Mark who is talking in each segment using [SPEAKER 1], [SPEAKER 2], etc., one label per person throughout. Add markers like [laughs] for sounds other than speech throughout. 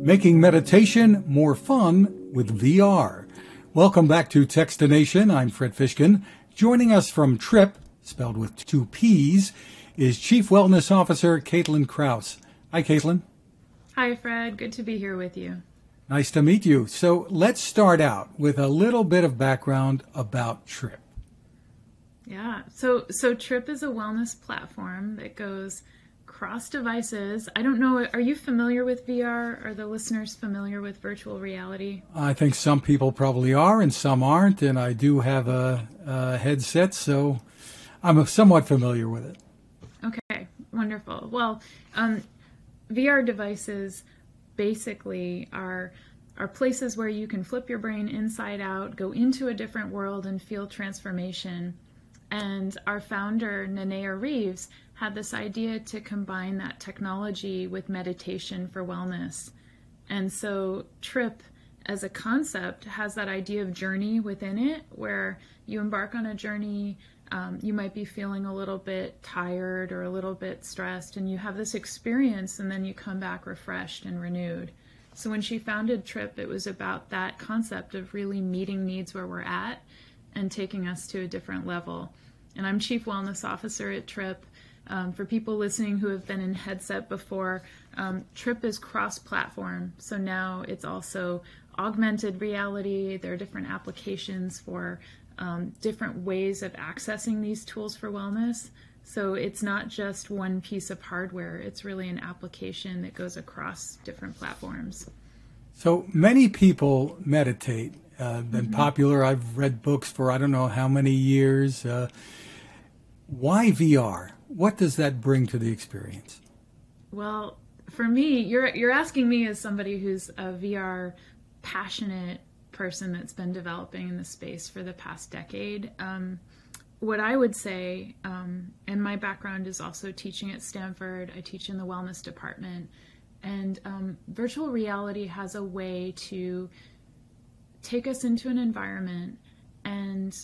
[SPEAKER 1] making meditation more fun with VR. Welcome back to Techstination. I'm Fred Fishkin. Joining us from TRIPP, spelled with two P's, is Chief Wellness Officer Caitlin Krause. Hi, Caitlin.
[SPEAKER 2] Hi, Fred. Good to be here with you.
[SPEAKER 1] Nice to meet you. So let's start out with a little bit of background about TRIPP.
[SPEAKER 2] Yeah. So so Tripp is a wellness platform that goes cross devices. I don't know. Are you familiar with VR? Are the listeners familiar with virtual reality?
[SPEAKER 1] I think some people probably are, and some aren't. And I do have a, a headset, so I'm somewhat familiar with it.
[SPEAKER 2] Okay, wonderful. Well, um, VR devices basically are are places where you can flip your brain inside out, go into a different world, and feel transformation and our founder, Nanea Reeves, had this idea to combine that technology with meditation for wellness. And so, TRIPP as a concept has that idea of journey within it, where you embark on a journey. Um, you might be feeling a little bit tired or a little bit stressed, and you have this experience, and then you come back refreshed and renewed. So, when she founded TRIPP, it was about that concept of really meeting needs where we're at and taking us to a different level. And I'm Chief Wellness Officer at TRIPP. Um, for people listening who have been in headset before, um, TRIPP is cross platform. So now it's also augmented reality. There are different applications for um, different ways of accessing these tools for wellness. So it's not just one piece of hardware, it's really an application that goes across different platforms.
[SPEAKER 1] So many people meditate uh, been mm-hmm. popular. I've read books for I don't know how many years. Uh, why VR? What does that bring to the experience?
[SPEAKER 2] Well, for me, you're you're asking me as somebody who's a VR passionate person that's been developing in the space for the past decade. Um, what I would say, um, and my background is also teaching at Stanford. I teach in the wellness department, and um, virtual reality has a way to take us into an environment and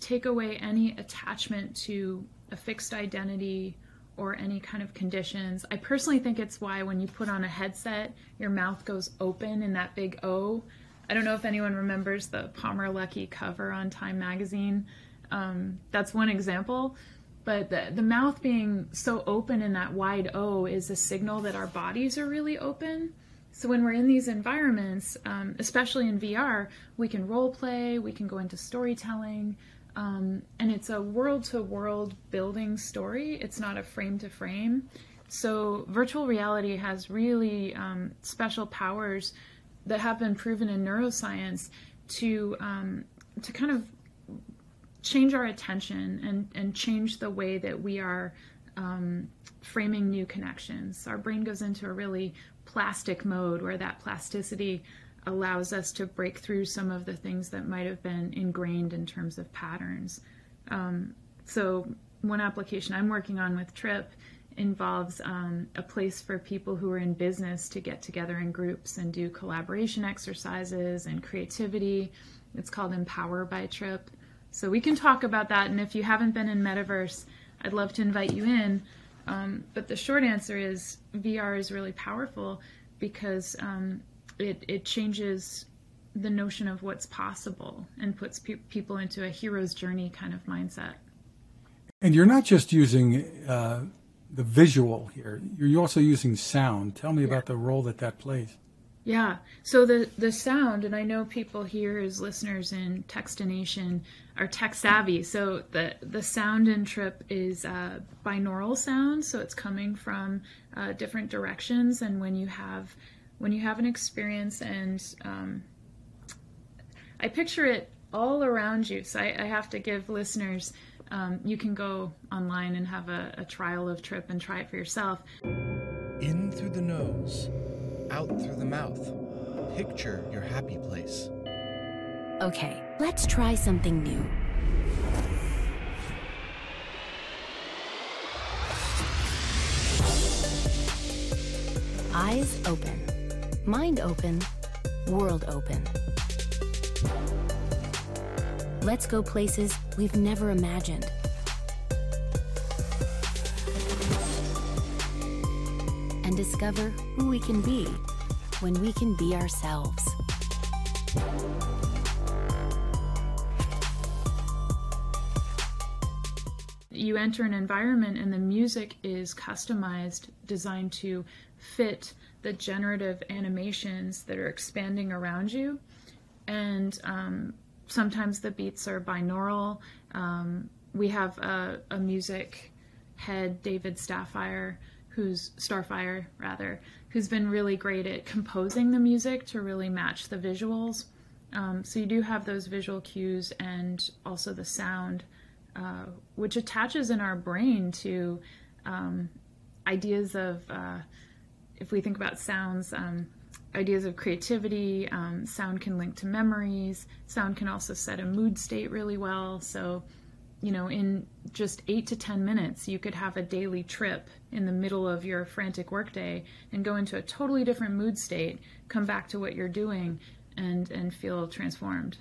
[SPEAKER 2] take away any attachment to a fixed identity or any kind of conditions. I personally think it's why when you put on a headset, your mouth goes open in that big O. I don't know if anyone remembers the Palmer Luckey cover on Time magazine. Um, that's one example. But the, the mouth being so open in that wide O is a signal that our bodies are really open. So when we're in these environments, um, especially in VR, we can role play, we can go into storytelling, um, and it's a world to world building story. It's not a frame to frame. So virtual reality has really um, special powers that have been proven in neuroscience to um, to kind of change our attention and and change the way that we are um, framing new connections. Our brain goes into a really plastic mode where that plasticity allows us to break through some of the things that might have been ingrained in terms of patterns. Um, so, one application I'm working on with Tripp involves um, a place for people who are in business to get together in groups and do collaboration exercises and creativity. It's called Empower by Tripp. So, we can talk about that. And if you haven't been in Metaverse, I'd love to invite you in. Um, but the short answer is VR is really powerful because um, it, it changes the notion of what's possible and puts pe- people into a hero's journey kind of mindset.
[SPEAKER 1] And you're not just using uh, the visual here, you're also using sound. Tell me yeah. about the role that that plays.
[SPEAKER 2] Yeah. So the the sound, and I know people here as listeners in Techstination are tech savvy. So the the sound in Tripp is uh, binaural sound, so it's coming from uh, different directions. And when you have when you have an experience, and um, I picture it all around you. So I, I have to give listeners. Um, you can go online and have a, a trial of Tripp and try it for yourself.
[SPEAKER 3] In through the nose out through the mouth. Picture your happy place.
[SPEAKER 4] Okay, let's try something new. Eyes open, mind open, world open. Let's go places we've never imagined. and discover who we can be when we can be ourselves.
[SPEAKER 2] You enter an environment and the music is customized, designed to fit the generative animations that are expanding around you. And um, sometimes the beats are binaural. Um, we have a, a music head, David Staffire, who's Starfire rather, who's been really great at composing the music to really match the visuals. Um, so you do have those visual cues and also the sound, uh, which attaches in our brain to um, ideas of, uh, if we think about sounds, um, ideas of creativity. Um, sound can link to memories. Sound can also set a mood state really well. So you know, in just eight to 10 minutes, you could have a daily trip in the middle of your frantic workday and go into a totally different mood state, come back to what you're doing, and, and feel transformed.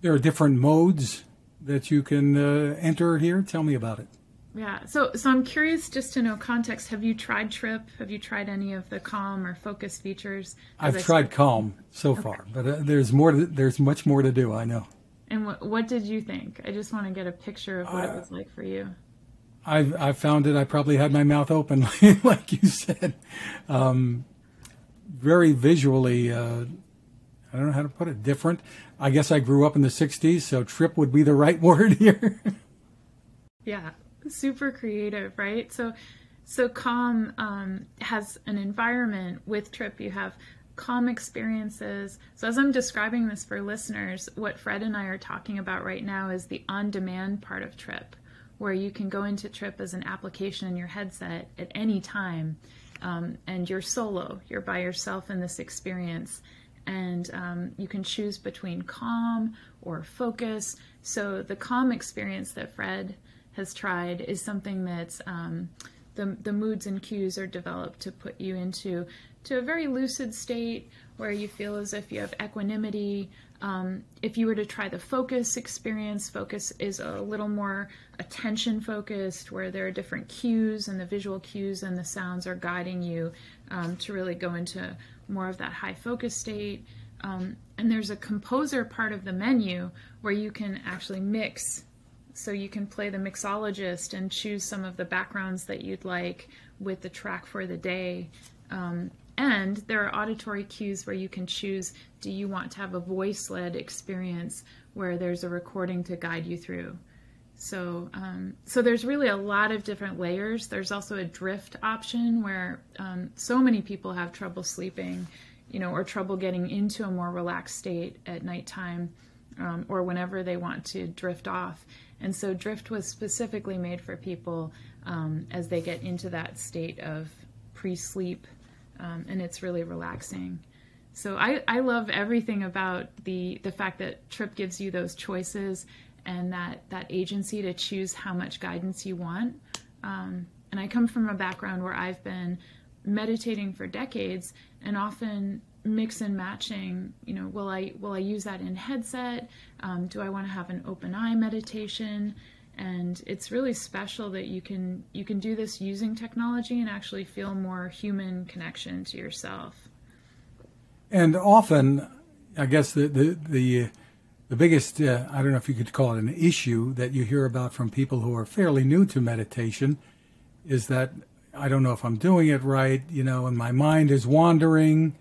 [SPEAKER 1] There are different modes that you can uh, enter here. Tell me about it.
[SPEAKER 2] Yeah, so so I'm curious just to know context. Have you tried Tripp? Have you tried any of the Calm or Focus features?
[SPEAKER 1] I've tried Calm so okay. far, but uh, there's more. To, there's much more to do. I know.
[SPEAKER 2] And what, what did you think? I just want to get a picture of what uh, it was like for you.
[SPEAKER 1] I I found it. I probably had my mouth open, [laughs] like you said. Um, very visually, uh, I don't know how to put it. Different. I guess I grew up in the '60s, so trip would be the right [laughs] word here.
[SPEAKER 2] yeah, super creative, right? So, so Calm um, has an environment with Tripp. You have calm experiences. So, as I'm describing this for listeners, what Fred and I are talking about right now is the on demand part of Tripp, where you can go into Tripp as an application in your headset at any time, um, and you're solo, you're by yourself in this experience. And um, you can choose between calm or focus. So, the calm experience that Fred has tried is something that's um, the, the moods and cues are developed to put you into to a very lucid state where you feel as if you have equanimity. Um, if you were to try the focus experience, focus is a little more attention focused, where there are different cues and the visual cues and the sounds are guiding you um, to really go into more of that high focus state. Um, and there's a composer part of the menu where you can actually mix. So you can play the mixologist and choose some of the backgrounds that you'd like with the track for the day. Um, and there are auditory cues where you can choose do you want to have a voice led experience where there's a recording to guide you through? So, um, so there's really a lot of different layers. There's also a drift option where um, so many people have trouble sleeping, you know, or trouble getting into a more relaxed state at nighttime, um, or whenever they want to drift off. And so, drift was specifically made for people um, as they get into that state of pre-sleep um, and it's really relaxing. So I, I love everything about the the fact that Tripp gives you those choices and that that agency to choose how much guidance you want. Um, and I come from a background where I've been meditating for decades and often mix and matching you know will i will i use that in headset? Um, do i want to have an open eye meditation? And it's really special that you can you can do this using technology and actually feel more human connection to yourself.
[SPEAKER 1] And often i guess the the the, the biggest uh, i don't know if you could call it an issue that you hear about from people who are fairly new to meditation is that i don't know if i'm doing it right you know and my mind is wandering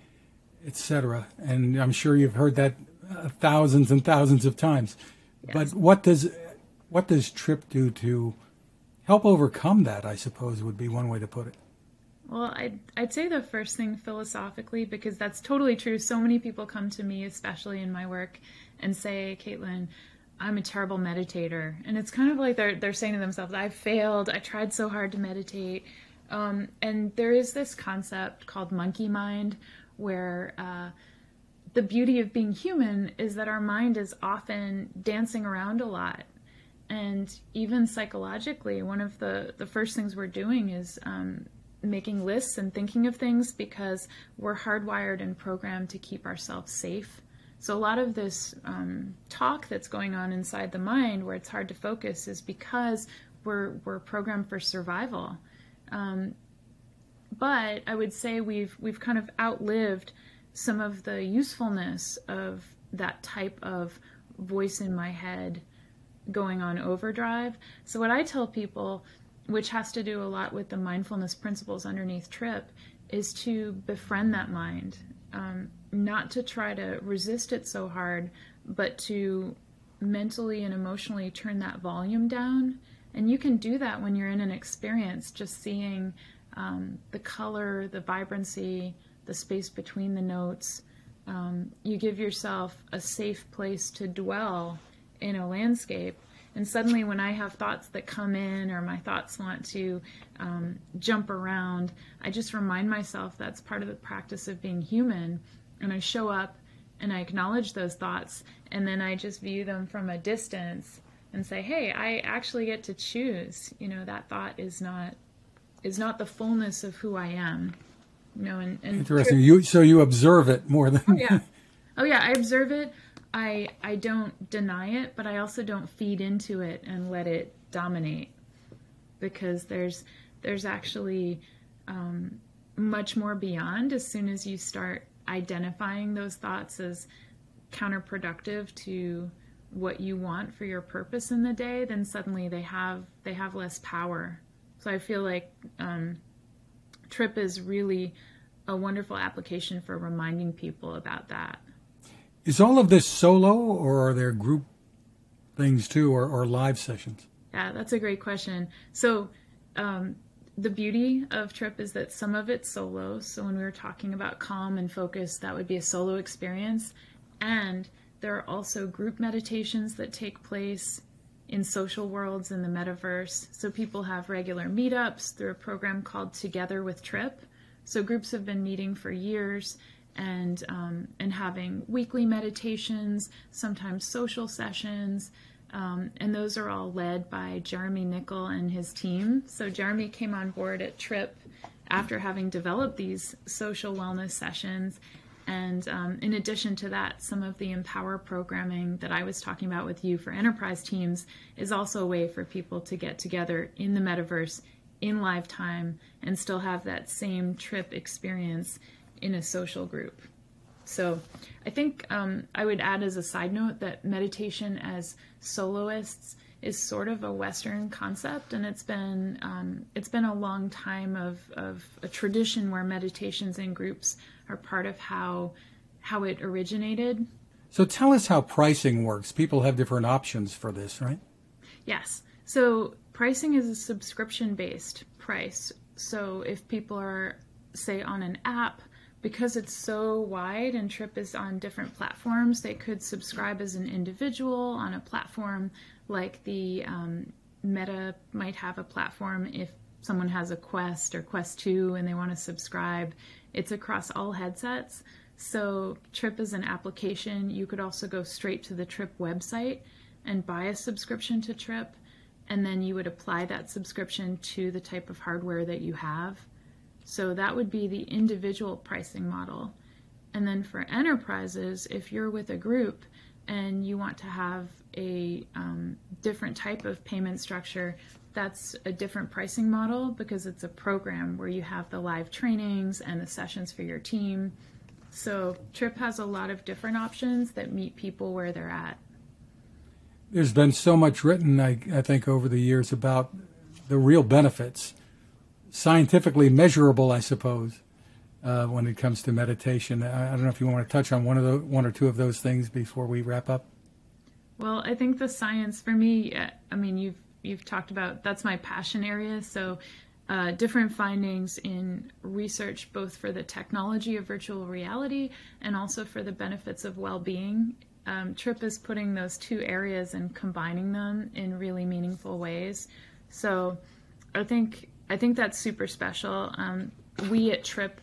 [SPEAKER 1] etc and i'm sure you've heard that uh, thousands and thousands of times yes. but what does what does Tripp do to help overcome that? I suppose would be one way to put it.
[SPEAKER 2] Well, I'd, I'd say the first thing philosophically, because that's totally true. So many people come to me, especially in my work, and say, Caitlin, I'm a terrible meditator. And it's kind of like they're, they're saying to themselves, I failed. I tried so hard to meditate. Um, and there is this concept called monkey mind, where uh, the beauty of being human is that our mind is often dancing around a lot. And even psychologically one of the the first things we're doing is um, making lists and thinking of things because we're hardwired and programmed to keep ourselves safe. So a lot of this um, talk that's going on inside the mind where it's hard to focus is because we're we're programmed for survival. Um, but I would say we've we've kind of outlived some of the usefulness of that type of voice in my head going on overdrive. So what I tell people, which has to do a lot with the mindfulness principles underneath Tripp, is to befriend that mind, um, not to try to resist it so hard, but to mentally and emotionally turn that volume down. And you can do that when you're in an experience, just seeing um, the color, the vibrancy, the space between the notes. Um, you give yourself a safe place to dwell in a landscape. And suddenly, when I have thoughts that come in or my thoughts want to um, jump around, I just remind myself that's part of the practice of being human. And I show up and I acknowledge those thoughts, and then I just view them from a distance and say, "Hey, I actually get to choose." You know, that thought is not is not the fullness of who I am. You know, and, and
[SPEAKER 1] interesting. You so you observe it more than
[SPEAKER 2] oh, yeah, oh yeah, I observe it. I I don't deny it, but I also don't feed into it and let it dominate because there's there's actually um, much more beyond as soon as you start identifying those thoughts as counterproductive to what you want for your purpose in the day, then suddenly they have they have less power. So I feel like um, Tripp is really a wonderful application for reminding people about that.
[SPEAKER 1] Is all of this solo, or are there group things too, or, or live sessions?
[SPEAKER 2] Yeah, that's a great question. So um, the beauty of trip is that some of it's solo so when we were talking about calm and focus that would be a solo experience and there are also group meditations that take place in social worlds in the metaverse so people have regular meetups through a program called together with trip so groups have been meeting for years and um, and having weekly meditations sometimes social sessions um, and those are all led by Jeremy Nickel and his team. So Jeremy came on board at Tripp after having developed these social wellness sessions. And um, in addition to that, some of the Empower programming that I was talking about with you for enterprise teams is also a way for people to get together in the metaverse in live time and still have that same trip experience in a social group. So I think um, I would add as a side note that meditation as soloists is sort of a Western concept, and it's been um, it's been a long time of, of a tradition where meditations in groups are part of how how it originated.
[SPEAKER 1] So tell us how pricing works. People have different options for this, right?
[SPEAKER 2] Yes. So pricing is a subscription based price. So if people are say on an app because it's so wide and Tripp is on different platforms, they could subscribe as an individual on a platform like the um, Meta might have a platform if someone has a Quest or Quest 2 and they want to subscribe. It's across all headsets. So Tripp is an application. You could also go straight to the Tripp website and buy a subscription to Tripp, and then you would apply that subscription to the type of hardware that you have. So that would be the individual pricing model. And then for enterprises, if you're with a group and you want to have a um, different type of payment structure, that's a different pricing model because it's a program where you have the live trainings and the sessions for your team. So Tripp has a lot of different options that meet people where they're at.
[SPEAKER 1] There's been so much written, I, I think, over the years about the real benefits scientifically measurable, I suppose, uh, when it comes to meditation. I, I, don't know if you want to touch on one of the one or two of those things before we wrap up.
[SPEAKER 2] Well, I think the science for me. Uh, I mean, you've you've talked about that's my passion area. So. Uh, different findings in research, both for the technology of virtual reality and also for the benefits of well being. Um, Tripp is putting those two areas and combining them in really meaningful ways. So I think I think that's super special. Um, we at Tripp,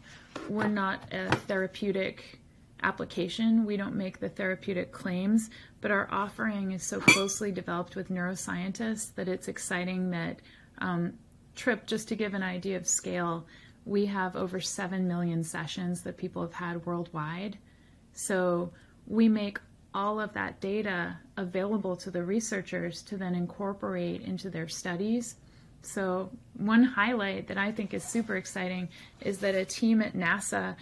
[SPEAKER 2] we're not a therapeutic application. We don't make the therapeutic claims, but our offering is so closely developed with neuroscientists that it's exciting that um, Tripp, just to give an idea of scale, we have over 7 million sessions that people have had worldwide. So we make all of that data available to the researchers to then incorporate into their studies so, one highlight that I think is super exciting is that a team at NASA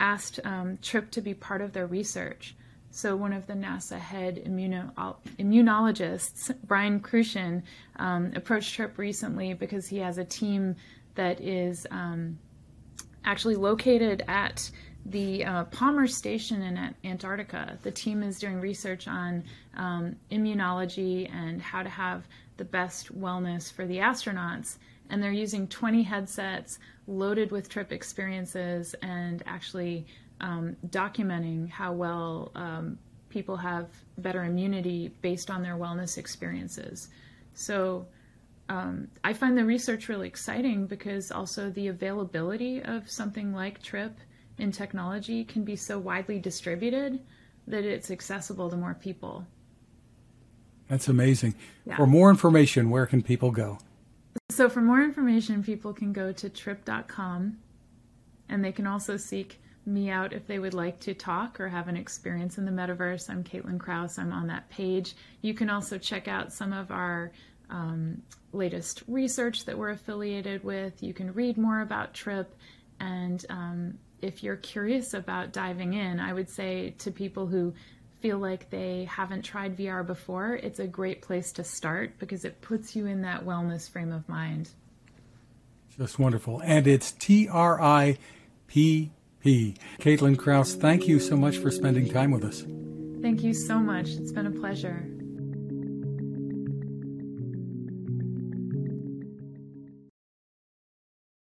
[SPEAKER 2] asked um, TRIPP to be part of their research. So, one of the NASA head immuno- immunologists, Brian Crucian, um, approached TRIPP recently because he has a team that is um, actually located at the uh, Palmer Station in Antarctica. The team is doing research on um, immunology and how to have the best wellness for the astronauts. And they're using 20 headsets loaded with trip experiences and actually um, documenting how well um, people have better immunity based on their wellness experiences. So um, I find the research really exciting because also the availability of something like TRIPP in technology can be so widely distributed that it's accessible to more people.
[SPEAKER 1] That's amazing. Yeah. For more information, where can people go?
[SPEAKER 2] So, for more information, people can go to tripp.com and they can also seek me out if they would like to talk or have an experience in the metaverse. I'm Caitlin Krause. I'm on that page. You can also check out some of our um, latest research that we're affiliated with. You can read more about Tripp. And um, if you're curious about diving in, I would say to people who feel like they haven't tried VR before, it's a great place to start because it puts you in that wellness frame of mind.
[SPEAKER 1] Just wonderful. And it's T R I P P. Caitlin Krause, thank you so much for spending time with us.
[SPEAKER 2] Thank you so much. It's been a pleasure.